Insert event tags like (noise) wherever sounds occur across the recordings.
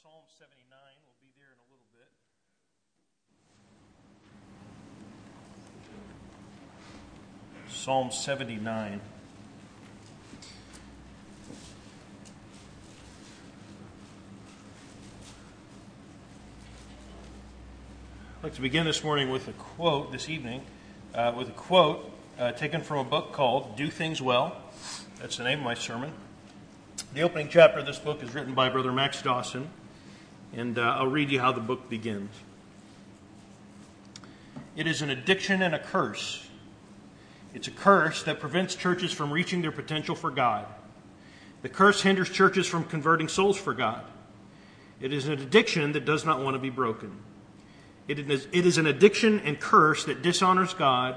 Psalm 79. We'll be there in a little bit. Psalm 79. I'd like to begin this morning with a quote, this evening, uh, with a quote uh, taken from a book called Do Things Well. That's the name of my sermon. The opening chapter of this book is written by Brother Max Dawson, and uh, I'll read you how the book begins. It is an addiction and a curse. It's a curse that prevents churches from reaching their potential for God. The curse hinders churches from converting souls for God. It is an addiction that does not want to be broken. It is, it is an addiction and curse that dishonors God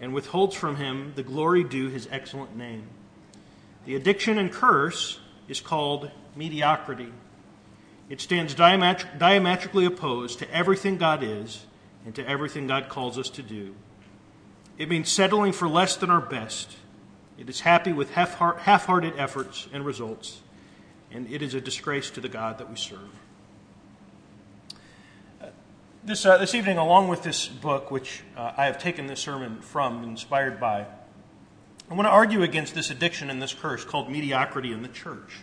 and withholds from him the glory due his excellent name. The addiction and curse is called mediocrity. It stands diametri- diametrically opposed to everything God is and to everything God calls us to do. It means settling for less than our best. It is happy with half hearted efforts and results. And it is a disgrace to the God that we serve. This, uh, this evening, along with this book, which uh, I have taken this sermon from, inspired by, I want to argue against this addiction and this curse called mediocrity in the church.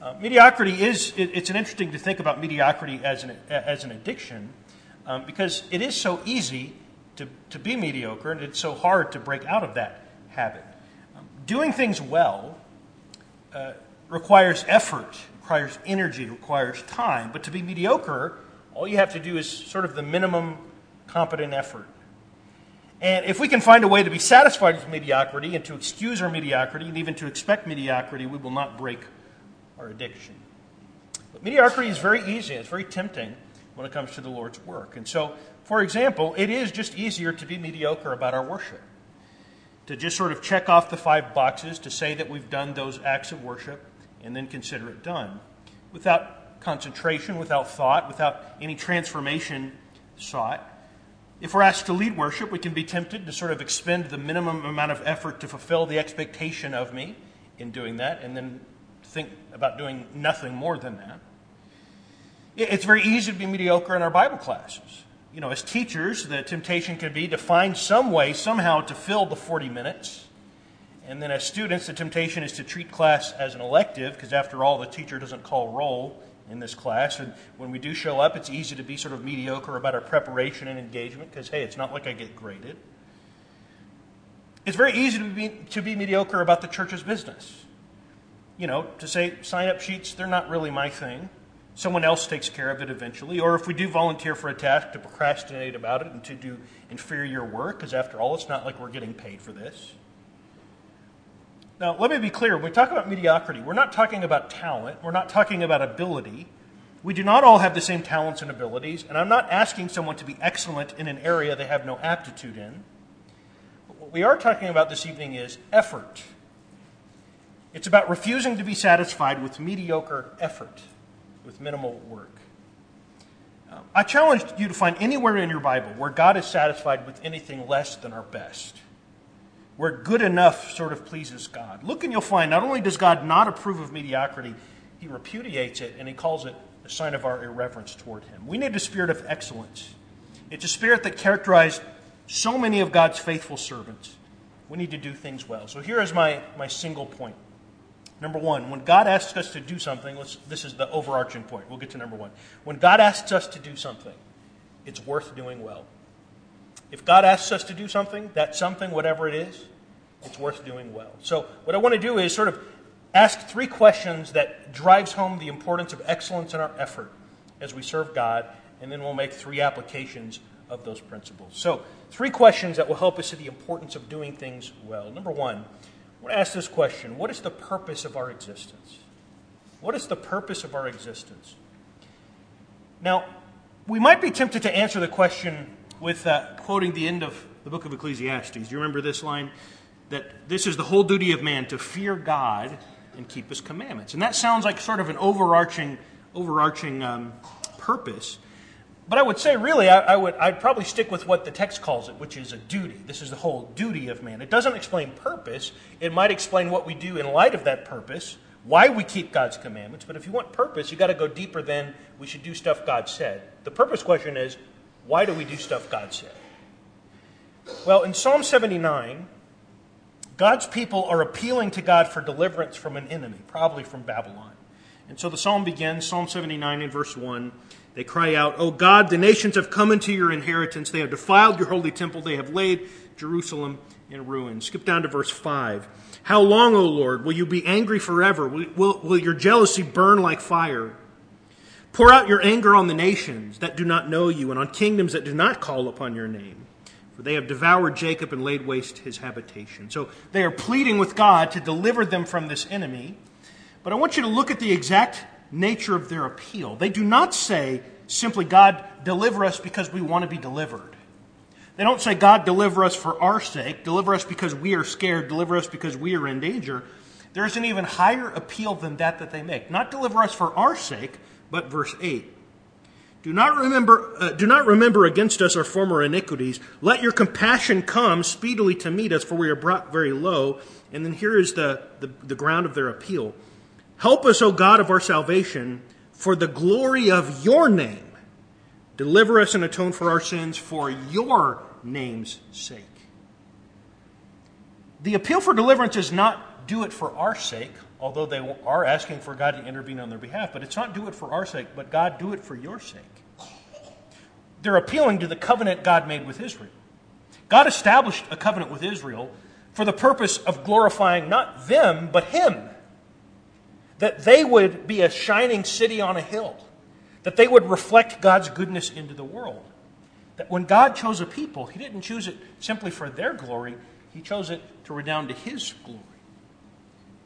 Uh, mediocrity is, it, it's an interesting to think about mediocrity as an, as an addiction um, because it is so easy to, to be mediocre and it's so hard to break out of that habit. Um, doing things well uh, requires effort, requires energy, requires time, but to be mediocre, all you have to do is sort of the minimum competent effort. And if we can find a way to be satisfied with mediocrity and to excuse our mediocrity and even to expect mediocrity, we will not break our addiction. But mediocrity is very easy, it's very tempting when it comes to the Lord's work. And so, for example, it is just easier to be mediocre about our worship. To just sort of check off the five boxes to say that we've done those acts of worship and then consider it done. Without concentration, without thought, without any transformation sought. If we're asked to lead worship, we can be tempted to sort of expend the minimum amount of effort to fulfill the expectation of me in doing that, and then think about doing nothing more than that. It's very easy to be mediocre in our Bible classes. You know, as teachers, the temptation can be to find some way, somehow, to fill the 40 minutes. And then as students, the temptation is to treat class as an elective, because after all, the teacher doesn't call roll in this class. And when we do show up, it's easy to be sort of mediocre about our preparation and engagement because, hey, it's not like I get graded. It's very easy to be, to be mediocre about the church's business. You know, to say sign up sheets, they're not really my thing. Someone else takes care of it eventually. Or if we do volunteer for a task, to procrastinate about it and to do inferior work, because after all, it's not like we're getting paid for this. Now, let me be clear. When we talk about mediocrity, we're not talking about talent, we're not talking about ability. We do not all have the same talents and abilities, and I'm not asking someone to be excellent in an area they have no aptitude in. But what we are talking about this evening is effort. It's about refusing to be satisfied with mediocre effort, with minimal work. I challenged you to find anywhere in your Bible where God is satisfied with anything less than our best where good enough sort of pleases God. Look and you'll find not only does God not approve of mediocrity, he repudiates it and he calls it a sign of our irreverence toward him. We need a spirit of excellence. It's a spirit that characterized so many of God's faithful servants. We need to do things well. So here is my, my single point. Number one, when God asks us to do something, this is the overarching point. We'll get to number one. When God asks us to do something, it's worth doing well. If God asks us to do something, that something, whatever it is, it's worth doing well. So, what I want to do is sort of ask three questions that drives home the importance of excellence in our effort as we serve God, and then we'll make three applications of those principles. So, three questions that will help us see the importance of doing things well. Number one, I want to ask this question What is the purpose of our existence? What is the purpose of our existence? Now, we might be tempted to answer the question with uh, quoting the end of the book of Ecclesiastes. Do you remember this line? That this is the whole duty of man to fear God and keep his commandments. And that sounds like sort of an overarching, overarching um, purpose. But I would say, really, I, I, would, I'd probably stick with what the text calls it, which is a duty. This is the whole duty of man. It doesn't explain purpose. It might explain what we do in light of that purpose, why we keep God's commandments. But if you want purpose, you've got to go deeper than we should do stuff God said. The purpose question is, why do we do stuff God said? Well, in Psalm 79, God's people are appealing to God for deliverance from an enemy, probably from Babylon. And so the psalm begins, Psalm 79 in verse 1. They cry out, O God, the nations have come into your inheritance. They have defiled your holy temple. They have laid Jerusalem in ruins. Skip down to verse 5. How long, O Lord, will you be angry forever? Will, will, will your jealousy burn like fire? Pour out your anger on the nations that do not know you and on kingdoms that do not call upon your name. For they have devoured Jacob and laid waste his habitation. So they are pleading with God to deliver them from this enemy. But I want you to look at the exact nature of their appeal. They do not say simply, God, deliver us because we want to be delivered. They don't say, God, deliver us for our sake, deliver us because we are scared, deliver us because we are in danger. There's an even higher appeal than that that they make. Not deliver us for our sake, but verse 8. Do not remember, uh, do not remember against us our former iniquities. Let your compassion come speedily to meet us, for we are brought very low. And then here is the, the, the ground of their appeal. Help us, O God of our salvation, for the glory of your name. Deliver us and atone for our sins for your name's sake. The appeal for deliverance is not do it for our sake, although they are asking for God to intervene on their behalf, but it's not do it for our sake, but God, do it for your sake. They're appealing to the covenant God made with Israel. God established a covenant with Israel for the purpose of glorifying not them, but Him that they would be a shining city on a hill, that they would reflect God's goodness into the world. That when God chose a people, He didn't choose it simply for their glory, He chose it to redound to His glory.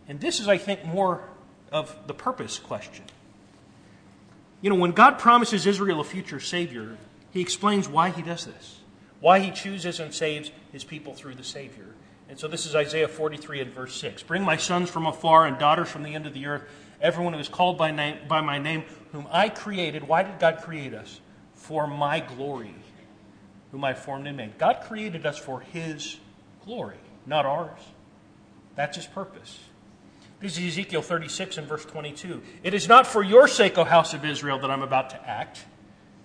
And this is, I think, more of the purpose question. You know, when God promises Israel a future Savior, He explains why He does this, why He chooses and saves His people through the Savior. And so this is Isaiah 43 and verse 6. Bring my sons from afar and daughters from the end of the earth, everyone who is called by, name, by my name, whom I created. Why did God create us? For my glory, whom I formed and made. God created us for His glory, not ours. That's His purpose. This is Ezekiel 36 and verse 22. It is not for your sake, O house of Israel, that I'm about to act,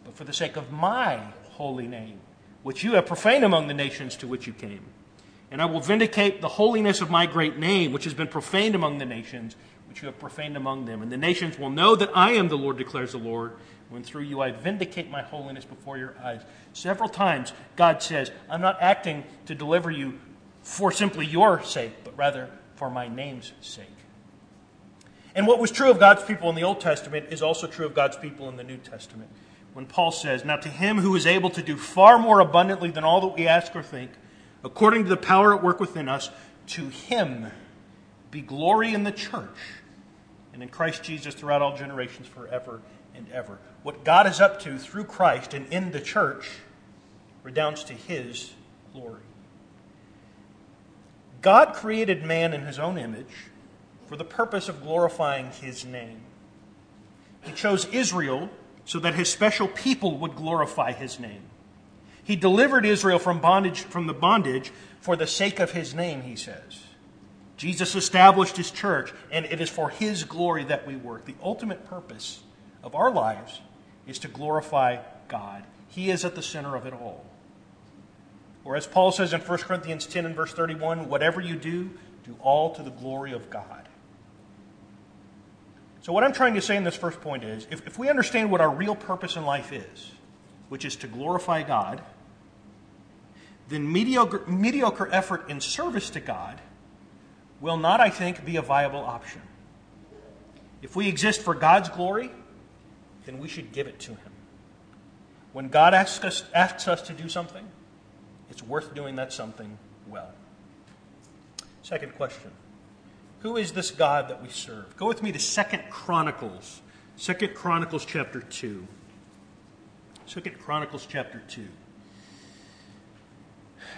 but for the sake of my holy name, which you have profaned among the nations to which you came. And I will vindicate the holiness of my great name, which has been profaned among the nations, which you have profaned among them. And the nations will know that I am the Lord, declares the Lord, when through you I vindicate my holiness before your eyes. Several times, God says, I'm not acting to deliver you for simply your sake, but rather for my name's sake. And what was true of God's people in the Old Testament is also true of God's people in the New Testament. When Paul says, Now to him who is able to do far more abundantly than all that we ask or think, according to the power at work within us, to him be glory in the church and in Christ Jesus throughout all generations forever and ever. What God is up to through Christ and in the church redounds to his glory. God created man in his own image for the purpose of glorifying his name. He chose Israel so that his special people would glorify his name. He delivered Israel from bondage from the bondage for the sake of his name, he says. Jesus established his church, and it is for his glory that we work. The ultimate purpose of our lives is to glorify God. He is at the center of it all. Or as Paul says in 1 Corinthians 10 and verse 31, whatever you do, do all to the glory of God. So, what I'm trying to say in this first point is if, if we understand what our real purpose in life is, which is to glorify God, then mediocre, mediocre effort in service to God will not, I think, be a viable option. If we exist for God's glory, then we should give it to Him. When God asks us, asks us to do something, it's worth doing that something well. Second question Who is this God that we serve? Go with me to Second Chronicles, Second Chronicles chapter 2. Second Chronicles chapter 2.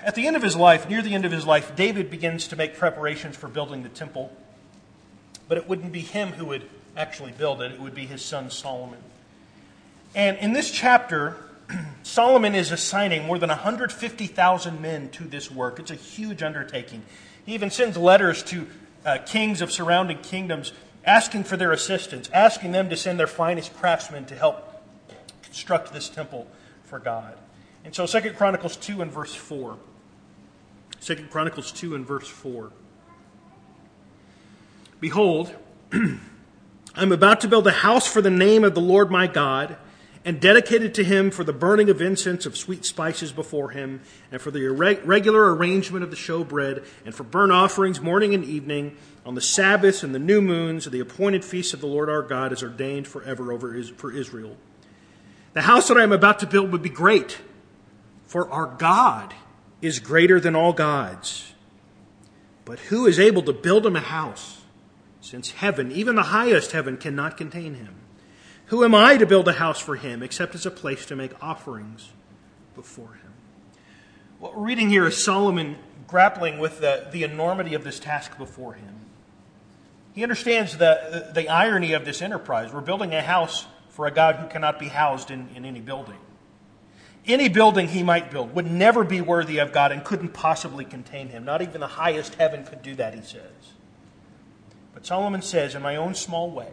At the end of his life, near the end of his life, David begins to make preparations for building the temple. But it wouldn't be him who would actually build it, it would be his son Solomon. And in this chapter, (clears throat) Solomon is assigning more than 150,000 men to this work. It's a huge undertaking. He even sends letters to uh, kings of surrounding kingdoms asking for their assistance, asking them to send their finest craftsmen to help construct this temple for God. And so 2 Chronicles 2 and verse 4. 2 Chronicles 2 and verse 4. Behold, (clears throat) I'm about to build a house for the name of the Lord my God and dedicated to him for the burning of incense of sweet spices before him, and for the regular arrangement of the showbread, and for burnt offerings morning and evening, on the Sabbaths and the new moons, and the appointed feasts of the Lord our God is ordained forever over for Israel. The house that I am about to build would be great, for our God is greater than all gods. But who is able to build him a house, since heaven, even the highest heaven, cannot contain him? Who am I to build a house for him except as a place to make offerings before him? What we're reading here is Solomon grappling with the, the enormity of this task before him. He understands the, the irony of this enterprise. We're building a house for a God who cannot be housed in, in any building. Any building he might build would never be worthy of God and couldn't possibly contain him. Not even the highest heaven could do that, he says. But Solomon says, In my own small way,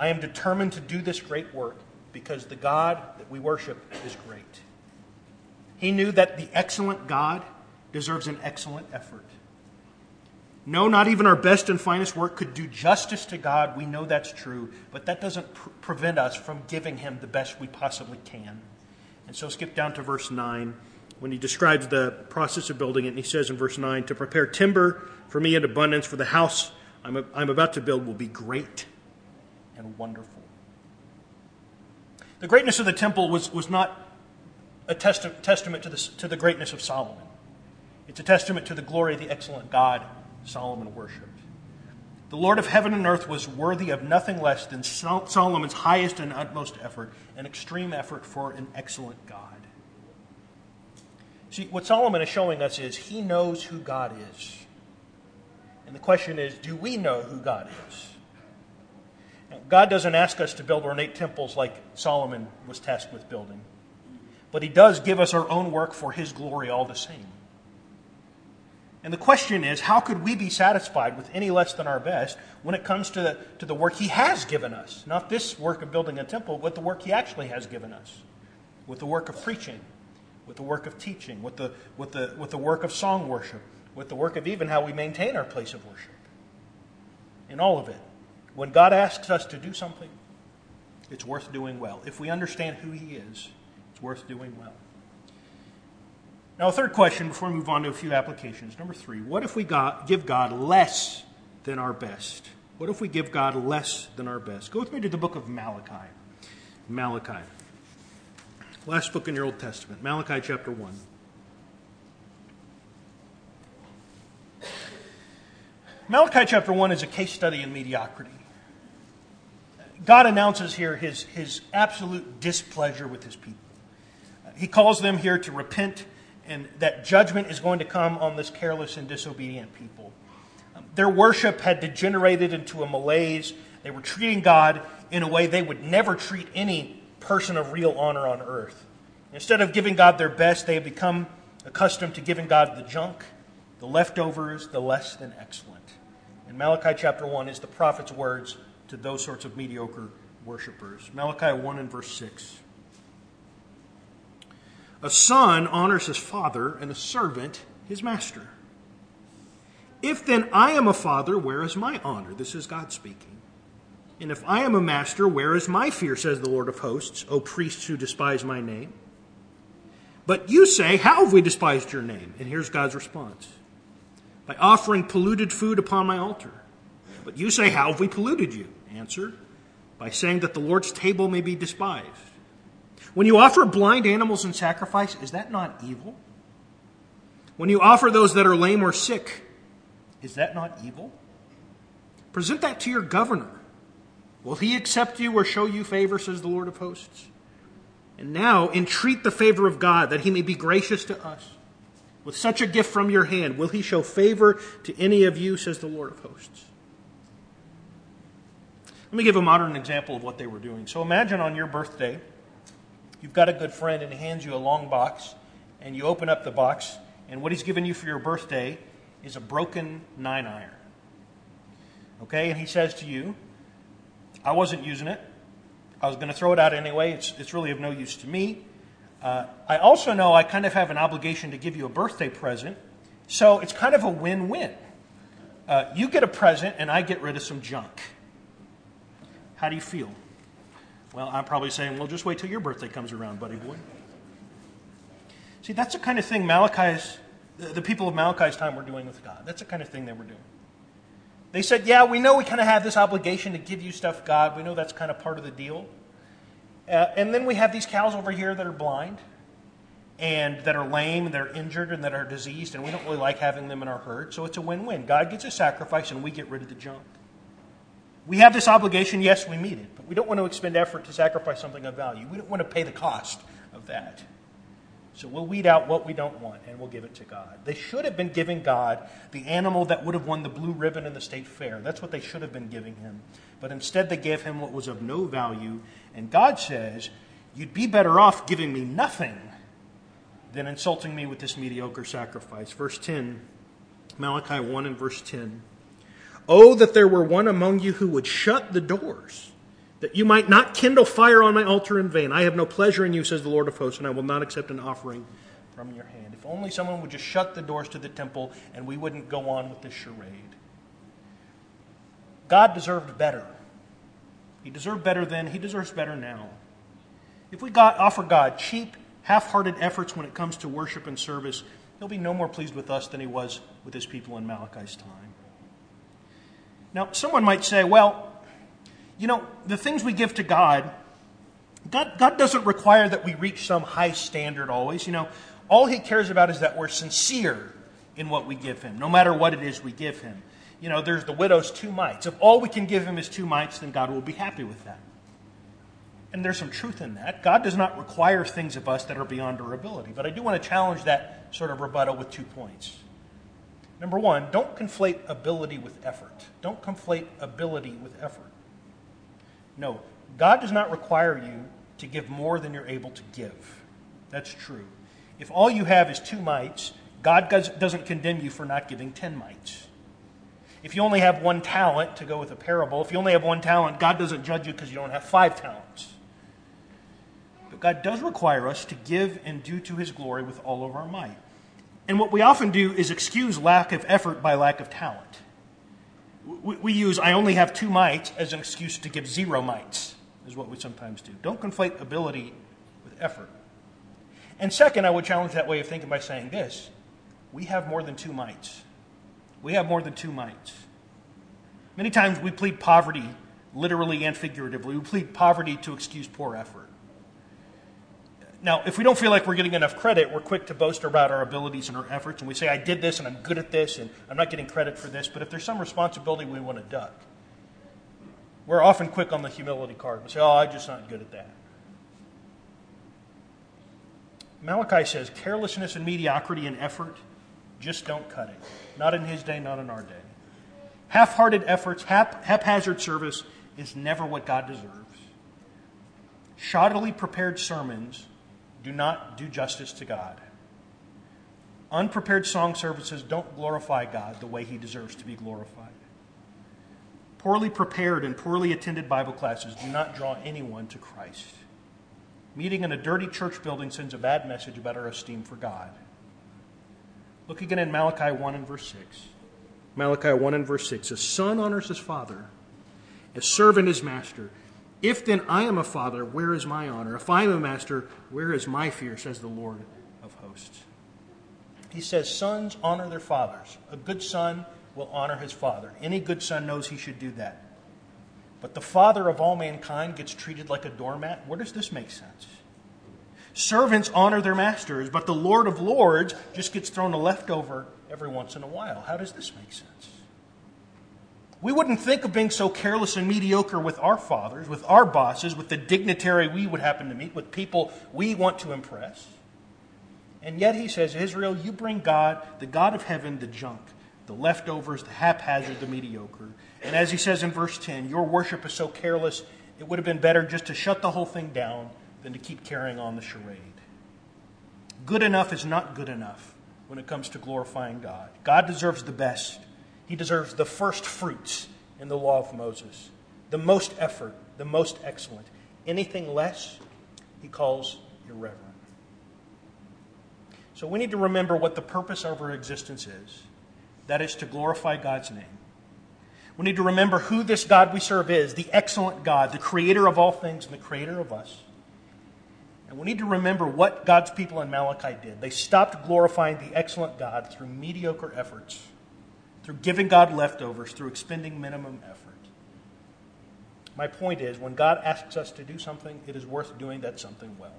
I am determined to do this great work because the God that we worship is great. He knew that the excellent God deserves an excellent effort. No, not even our best and finest work could do justice to God. We know that's true, but that doesn't pr- prevent us from giving Him the best we possibly can. And so skip down to verse 9 when he describes the process of building it. And he says in verse 9, To prepare timber for me in abundance, for the house I'm, I'm about to build will be great and wonderful. The greatness of the temple was, was not a test- testament to the, to the greatness of Solomon. It's a testament to the glory of the excellent God Solomon worshiped. The Lord of heaven and earth was worthy of nothing less than Solomon's highest and utmost effort, an extreme effort for an excellent God. See, what Solomon is showing us is he knows who God is. And the question is do we know who God is? God doesn't ask us to build ornate temples like Solomon was tasked with building, but He does give us our own work for His glory all the same. And the question is, how could we be satisfied with any less than our best when it comes to the, to the work He has given us? Not this work of building a temple, but the work He actually has given us. With the work of preaching, with the work of teaching, with the, with the, with the work of song worship, with the work of even how we maintain our place of worship. In all of it. When God asks us to do something, it's worth doing well. If we understand who He is, it's worth doing well. Now, a third question before we move on to a few applications. Number three, what if we got, give God less than our best? What if we give God less than our best? Go with me to the book of Malachi. Malachi. Last book in your Old Testament, Malachi chapter 1. Malachi chapter 1 is a case study in mediocrity. God announces here his, his absolute displeasure with his people. He calls them here to repent, and that judgment is going to come on this careless and disobedient people. Um, their worship had degenerated into a malaise. They were treating God in a way they would never treat any person of real honor on earth. Instead of giving God their best, they had become accustomed to giving God the junk, the leftovers, the less than excellent. And Malachi chapter 1 is the prophet's words to those sorts of mediocre worshippers. Malachi 1 and verse 6. A son honors his father, and a servant his master. If then I am a father, where is my honor? This is God speaking. And if I am a master, where is my fear, says the Lord of hosts, O priests who despise my name? But you say, How have we despised your name? And here's God's response By offering polluted food upon my altar. But you say, How have we polluted you? Answer by saying that the Lord's table may be despised. When you offer blind animals in sacrifice, is that not evil? When you offer those that are lame or sick, is that not evil? Present that to your governor. Will he accept you or show you favor, says the Lord of hosts? And now entreat the favor of God that he may be gracious to us. With such a gift from your hand, will he show favor to any of you, says the Lord of hosts? Let me give a modern example of what they were doing. So imagine on your birthday, you've got a good friend and he hands you a long box, and you open up the box, and what he's given you for your birthday is a broken nine iron. Okay? And he says to you, I wasn't using it. I was going to throw it out anyway. It's, it's really of no use to me. Uh, I also know I kind of have an obligation to give you a birthday present. So it's kind of a win win. Uh, you get a present, and I get rid of some junk. How do you feel? Well, I'm probably saying, well, just wait till your birthday comes around, buddy boy. See, that's the kind of thing Malachi's, the people of Malachi's time were doing with God. That's the kind of thing they were doing. They said, yeah, we know we kind of have this obligation to give you stuff, God. We know that's kind of part of the deal. Uh, and then we have these cows over here that are blind and that are lame and they're injured and that are diseased, and we don't really like having them in our herd. So it's a win win. God gets a sacrifice, and we get rid of the junk. We have this obligation, yes, we meet it, but we don't want to expend effort to sacrifice something of value. We don't want to pay the cost of that. So we'll weed out what we don't want and we'll give it to God. They should have been giving God the animal that would have won the blue ribbon in the state fair. That's what they should have been giving him. But instead, they gave him what was of no value. And God says, You'd be better off giving me nothing than insulting me with this mediocre sacrifice. Verse 10, Malachi 1 and verse 10. Oh, that there were one among you who would shut the doors that you might not kindle fire on my altar in vain. I have no pleasure in you, says the Lord of hosts, and I will not accept an offering from your hand. If only someone would just shut the doors to the temple and we wouldn't go on with this charade. God deserved better. He deserved better then, he deserves better now. If we got, offer God cheap, half hearted efforts when it comes to worship and service, he'll be no more pleased with us than he was with his people in Malachi's time. Now, someone might say, well, you know, the things we give to God, God, God doesn't require that we reach some high standard always. You know, all He cares about is that we're sincere in what we give Him, no matter what it is we give Him. You know, there's the widow's two mites. If all we can give Him is two mites, then God will be happy with that. And there's some truth in that. God does not require things of us that are beyond our ability. But I do want to challenge that sort of rebuttal with two points. Number one, don't conflate ability with effort. Don't conflate ability with effort. No, God does not require you to give more than you're able to give. That's true. If all you have is two mites, God doesn't condemn you for not giving ten mites. If you only have one talent, to go with a parable, if you only have one talent, God doesn't judge you because you don't have five talents. But God does require us to give and do to his glory with all of our might. And what we often do is excuse lack of effort by lack of talent we, we use I only have two mites as an excuse to give zero mites, is what we sometimes do. Don't conflate ability with effort. And second, I would challenge that way of thinking by saying this we have more than two mites. We have more than two mites. Many times we plead poverty, literally and figuratively. We plead poverty to excuse poor effort. Now, if we don't feel like we're getting enough credit, we're quick to boast about our abilities and our efforts, and we say, I did this and I'm good at this and I'm not getting credit for this. But if there's some responsibility we want to duck, we're often quick on the humility card. We say, Oh, I'm just not good at that. Malachi says, carelessness and mediocrity and effort just don't cut it. Not in his day, not in our day. Half hearted efforts, hap- haphazard service is never what God deserves. Shoddily prepared sermons do not do justice to God. Unprepared song services don't glorify God the way he deserves to be glorified. Poorly prepared and poorly attended Bible classes do not draw anyone to Christ. Meeting in a dirty church building sends a bad message about our esteem for God. Look again in Malachi 1 and verse 6. Malachi 1 and verse 6. A son honors his father, a servant his master. If then I am a father, where is my honor? If I am a master, where is my fear, says the Lord of hosts. He says, Sons honor their fathers. A good son will honor his father. Any good son knows he should do that. But the father of all mankind gets treated like a doormat. Where does this make sense? Servants honor their masters, but the Lord of Lords just gets thrown a leftover every once in a while. How does this make sense? We wouldn't think of being so careless and mediocre with our fathers, with our bosses, with the dignitary we would happen to meet, with people we want to impress. And yet he says, Israel, you bring God, the God of heaven, the junk, the leftovers, the haphazard, the mediocre. And as he says in verse 10, your worship is so careless, it would have been better just to shut the whole thing down than to keep carrying on the charade. Good enough is not good enough when it comes to glorifying God. God deserves the best. He deserves the first fruits in the law of Moses, the most effort, the most excellent. Anything less, he calls irreverent. So we need to remember what the purpose of our existence is that is to glorify God's name. We need to remember who this God we serve is the excellent God, the creator of all things and the creator of us. And we need to remember what God's people in Malachi did. They stopped glorifying the excellent God through mediocre efforts, through giving God leftovers, through expending minimum effort. My point is, when God asks us to do something, it is worth doing that something well.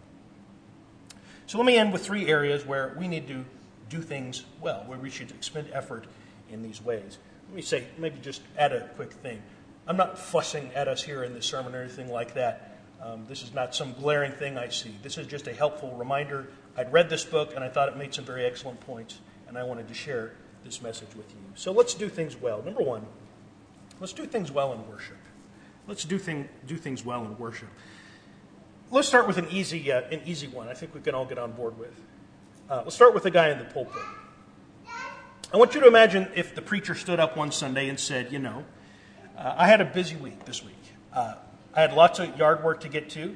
So let me end with three areas where we need to do things well, where we should expend effort in these ways. Let me say, maybe just add a quick thing. I'm not fussing at us here in this sermon or anything like that. Um, this is not some glaring thing I see. This is just a helpful reminder. I'd read this book and I thought it made some very excellent points, and I wanted to share this message with you. So let's do things well. Number one, let's do things well in worship. Let's do, thing, do things well in worship. Let's start with an easy, uh, an easy one. I think we can all get on board with. Uh, let's start with the guy in the pulpit. I want you to imagine if the preacher stood up one Sunday and said, You know, uh, I had a busy week this week. Uh, I had lots of yard work to get to.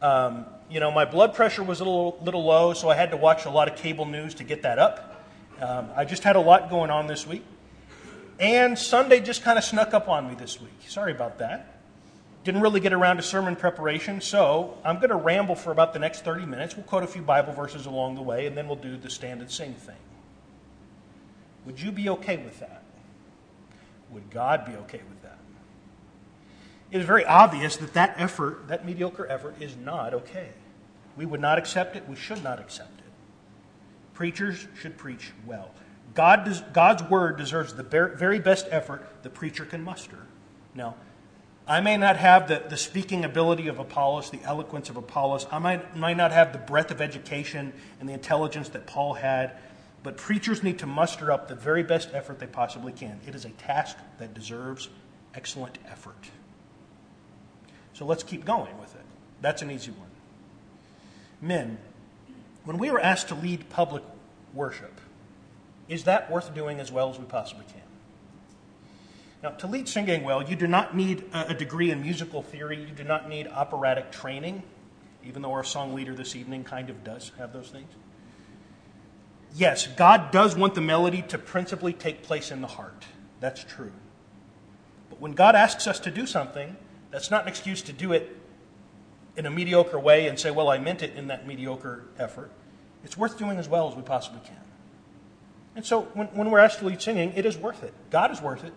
Um, you know, my blood pressure was a little, little low, so I had to watch a lot of cable news to get that up. Um, I just had a lot going on this week. And Sunday just kind of snuck up on me this week. Sorry about that. Didn't really get around to sermon preparation, so I'm going to ramble for about the next 30 minutes. We'll quote a few Bible verses along the way, and then we'll do the stand and sing thing. Would you be okay with that? Would God be okay with that? it is very obvious that that effort, that mediocre effort, is not okay. We would not accept it. We should not accept it. Preachers should preach well. God does, God's word deserves the very best effort the preacher can muster. Now, I may not have the, the speaking ability of Apollos, the eloquence of Apollos. I might, might not have the breadth of education and the intelligence that Paul had. But preachers need to muster up the very best effort they possibly can. It is a task that deserves excellent effort. So let's keep going with it. That's an easy one. Men, when we are asked to lead public worship, is that worth doing as well as we possibly can? Now, to lead singing well, you do not need a degree in musical theory. You do not need operatic training, even though our song leader this evening kind of does have those things. Yes, God does want the melody to principally take place in the heart. That's true. But when God asks us to do something, that's not an excuse to do it in a mediocre way and say, well, I meant it in that mediocre effort. It's worth doing as well as we possibly can. And so when, when we're asked to lead singing, it is worth it. God is worth it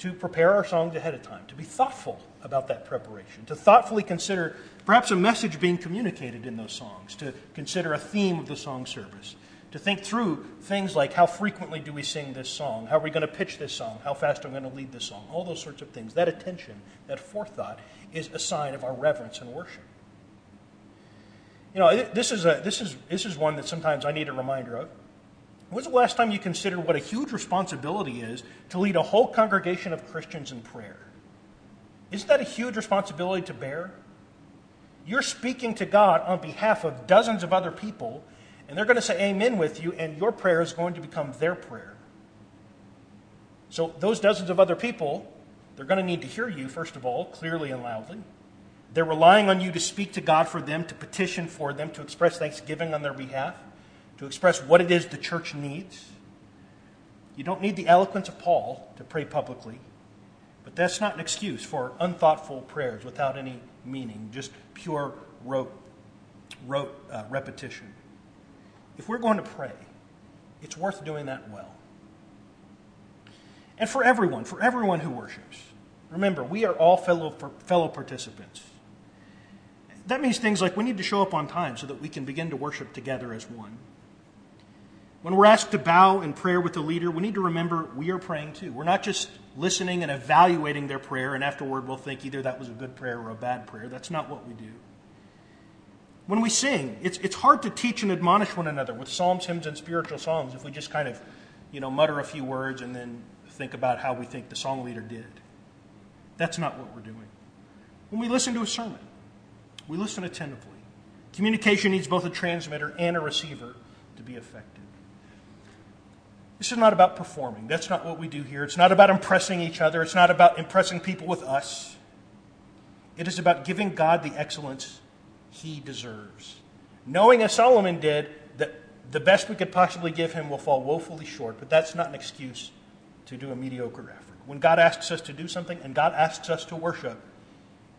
to prepare our songs ahead of time, to be thoughtful about that preparation, to thoughtfully consider perhaps a message being communicated in those songs, to consider a theme of the song service, to think through things like how frequently do we sing this song? How are we going to pitch this song? How fast are we going to lead this song? All those sorts of things. That attention, that forethought, is a sign of our reverence and worship. You know, this is, a, this, is, this is one that sometimes I need a reminder of. When's the last time you considered what a huge responsibility is to lead a whole congregation of Christians in prayer? Isn't that a huge responsibility to bear? You're speaking to God on behalf of dozens of other people and they're going to say amen with you, and your prayer is going to become their prayer. So, those dozens of other people, they're going to need to hear you, first of all, clearly and loudly. They're relying on you to speak to God for them, to petition for them, to express thanksgiving on their behalf, to express what it is the church needs. You don't need the eloquence of Paul to pray publicly, but that's not an excuse for unthoughtful prayers without any meaning, just pure rote, rote uh, repetition if we're going to pray, it's worth doing that well. And for everyone, for everyone who worships, remember, we are all fellow, fellow participants. That means things like we need to show up on time so that we can begin to worship together as one. When we're asked to bow in prayer with the leader, we need to remember we are praying too. We're not just listening and evaluating their prayer, and afterward we'll think either that was a good prayer or a bad prayer. That's not what we do when we sing, it's, it's hard to teach and admonish one another with psalms, hymns, and spiritual songs if we just kind of, you know, mutter a few words and then think about how we think the song leader did. That's not what we're doing. When we listen to a sermon, we listen attentively. Communication needs both a transmitter and a receiver to be effective. This is not about performing. That's not what we do here. It's not about impressing each other. It's not about impressing people with us. It is about giving God the excellence he deserves. Knowing, as Solomon did, that the best we could possibly give him will fall woefully short, but that's not an excuse to do a mediocre effort. When God asks us to do something and God asks us to worship,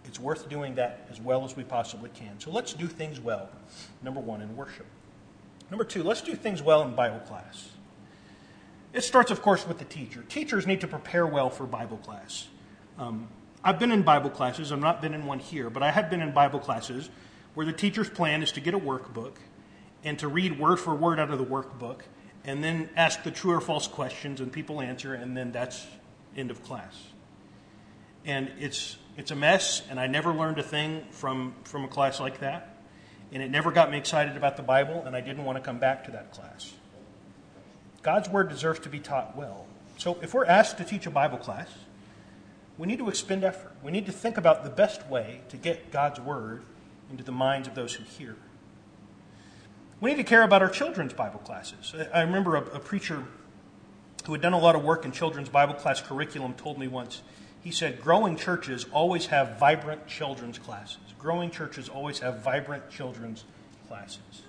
it's worth doing that as well as we possibly can. So let's do things well, number one, in worship. Number two, let's do things well in Bible class. It starts, of course, with the teacher. Teachers need to prepare well for Bible class. Um, I've been in Bible classes. I've not been in one here, but I have been in Bible classes where the teacher's plan is to get a workbook and to read word for word out of the workbook and then ask the true or false questions and people answer, and then that's end of class. And it's, it's a mess, and I never learned a thing from, from a class like that. And it never got me excited about the Bible, and I didn't want to come back to that class. God's Word deserves to be taught well. So if we're asked to teach a Bible class, we need to expend effort. We need to think about the best way to get God's Word into the minds of those who hear. We need to care about our children's Bible classes. I remember a, a preacher who had done a lot of work in children's Bible class curriculum told me once, he said, growing churches always have vibrant children's classes. Growing churches always have vibrant children's classes.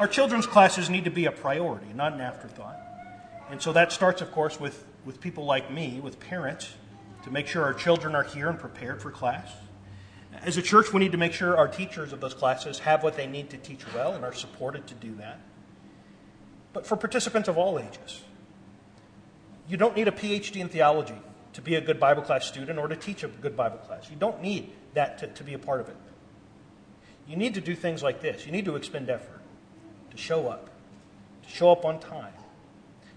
Our children's classes need to be a priority, not an afterthought. And so that starts, of course, with, with people like me, with parents, to make sure our children are here and prepared for class. As a church, we need to make sure our teachers of those classes have what they need to teach well and are supported to do that. But for participants of all ages, you don't need a PhD in theology to be a good Bible class student or to teach a good Bible class. You don't need that to, to be a part of it. You need to do things like this. You need to expend effort to show up, to show up on time,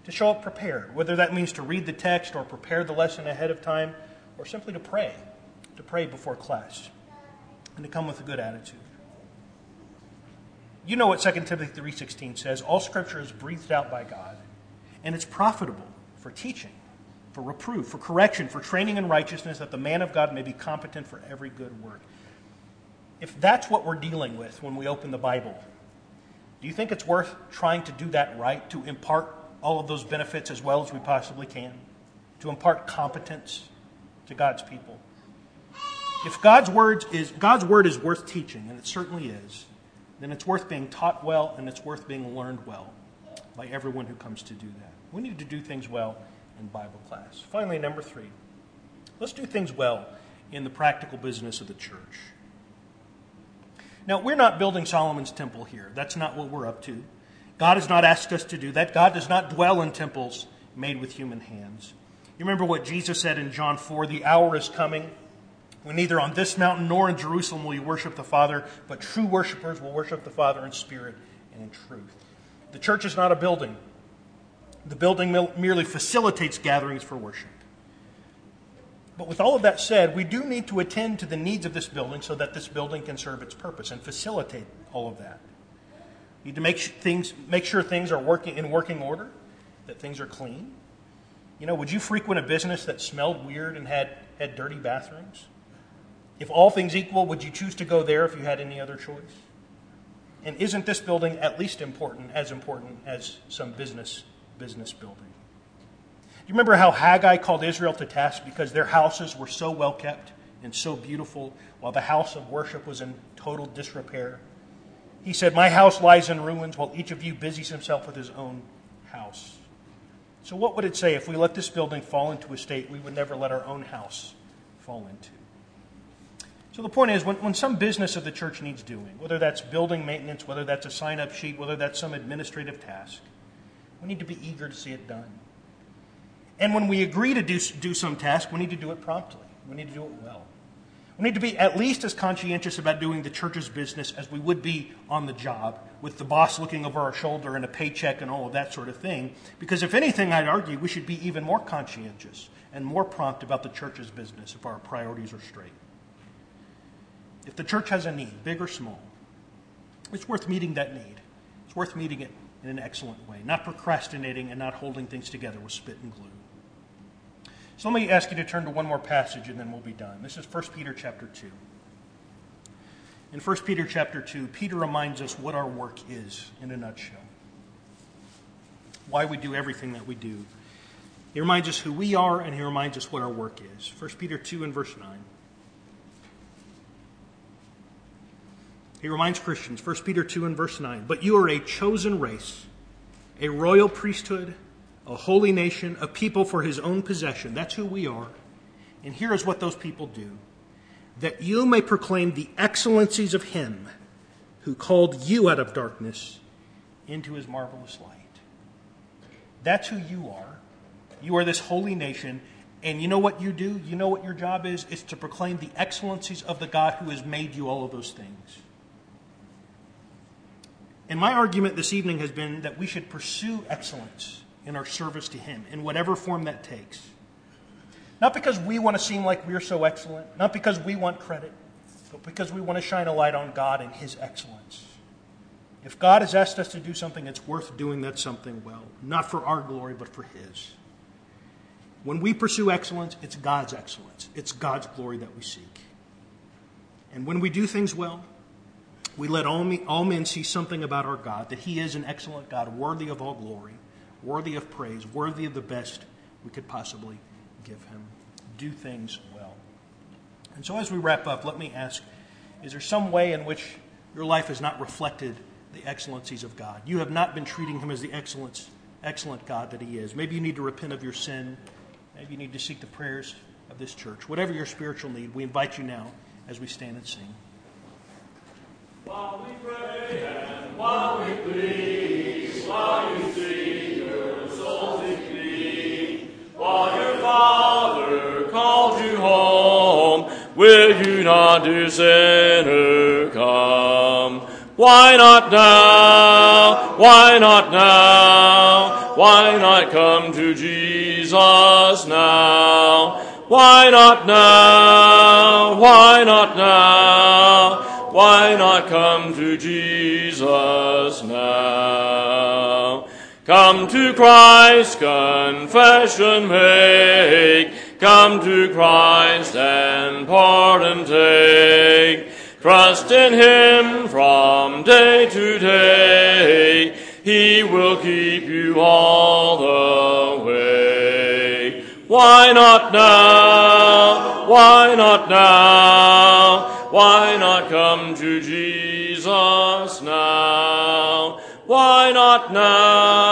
to show up prepared, whether that means to read the text or prepare the lesson ahead of time or simply to pray, to pray before class and to come with a good attitude. You know what 2 Timothy 3:16 says, all scripture is breathed out by God and it's profitable for teaching, for reproof, for correction, for training in righteousness that the man of God may be competent for every good work. If that's what we're dealing with when we open the Bible, do you think it's worth trying to do that right to impart all of those benefits as well as we possibly can? To impart competence to God's people? If God's word is, God's word is worth teaching, and it certainly is, then it's worth being taught well and it's worth being learned well by everyone who comes to do that. We need to do things well in Bible class. Finally, number three, let's do things well in the practical business of the church. Now, we're not building Solomon's temple here. That's not what we're up to. God has not asked us to do that. God does not dwell in temples made with human hands. You remember what Jesus said in John 4 the hour is coming when neither on this mountain nor in Jerusalem will you worship the Father, but true worshipers will worship the Father in spirit and in truth. The church is not a building, the building merely facilitates gatherings for worship. But with all of that said, we do need to attend to the needs of this building so that this building can serve its purpose and facilitate all of that. We need to make things, make sure things are working in working order, that things are clean. You know, would you frequent a business that smelled weird and had, had dirty bathrooms? If all things equal, would you choose to go there if you had any other choice? And isn't this building at least important, as important as some business business building? Do you remember how Haggai called Israel to task because their houses were so well kept and so beautiful, while the house of worship was in total disrepair? He said, My house lies in ruins while each of you busies himself with his own house. So, what would it say if we let this building fall into a state we would never let our own house fall into? So the point is, when, when some business of the church needs doing, whether that's building maintenance, whether that's a sign up sheet, whether that's some administrative task, we need to be eager to see it done. And when we agree to do, do some task, we need to do it promptly. We need to do it well. We need to be at least as conscientious about doing the church's business as we would be on the job, with the boss looking over our shoulder and a paycheck and all of that sort of thing. Because if anything, I'd argue we should be even more conscientious and more prompt about the church's business if our priorities are straight. If the church has a need, big or small, it's worth meeting that need. It's worth meeting it in an excellent way, not procrastinating and not holding things together with spit and glue. So let me ask you to turn to one more passage and then we'll be done. This is 1 Peter chapter 2. In 1 Peter chapter 2, Peter reminds us what our work is in a nutshell. why we do everything that we do. He reminds us who we are, and he reminds us what our work is. 1 Peter 2 and verse 9. He reminds Christians, 1 Peter 2 and verse 9, but you are a chosen race, a royal priesthood, a holy nation, a people for his own possession. That's who we are. And here is what those people do that you may proclaim the excellencies of him who called you out of darkness into his marvelous light. That's who you are. You are this holy nation. And you know what you do? You know what your job is? It's to proclaim the excellencies of the God who has made you all of those things. And my argument this evening has been that we should pursue excellence in our service to Him, in whatever form that takes. Not because we want to seem like we're so excellent, not because we want credit, but because we want to shine a light on God and His excellence. If God has asked us to do something, it's worth doing that something well, not for our glory, but for His. When we pursue excellence, it's God's excellence, it's God's glory that we seek. And when we do things well, we let all, me, all men see something about our God, that He is an excellent God, worthy of all glory, worthy of praise, worthy of the best we could possibly give Him. Do things well. And so, as we wrap up, let me ask is there some way in which your life has not reflected the excellencies of God? You have not been treating Him as the excellence, excellent God that He is. Maybe you need to repent of your sin. Maybe you need to seek the prayers of this church. Whatever your spiritual need, we invite you now as we stand and sing. Will you not, dear sinner, come? Why not now? Why not now? Why not come to Jesus now? Why not now? Why not now? Why not come to Jesus now? Come to Christ, confession make. Come to Christ and pardon take. Trust in Him from day to day. He will keep you all the way. Why not now? Why not Why not come to Jesus now? Why not now?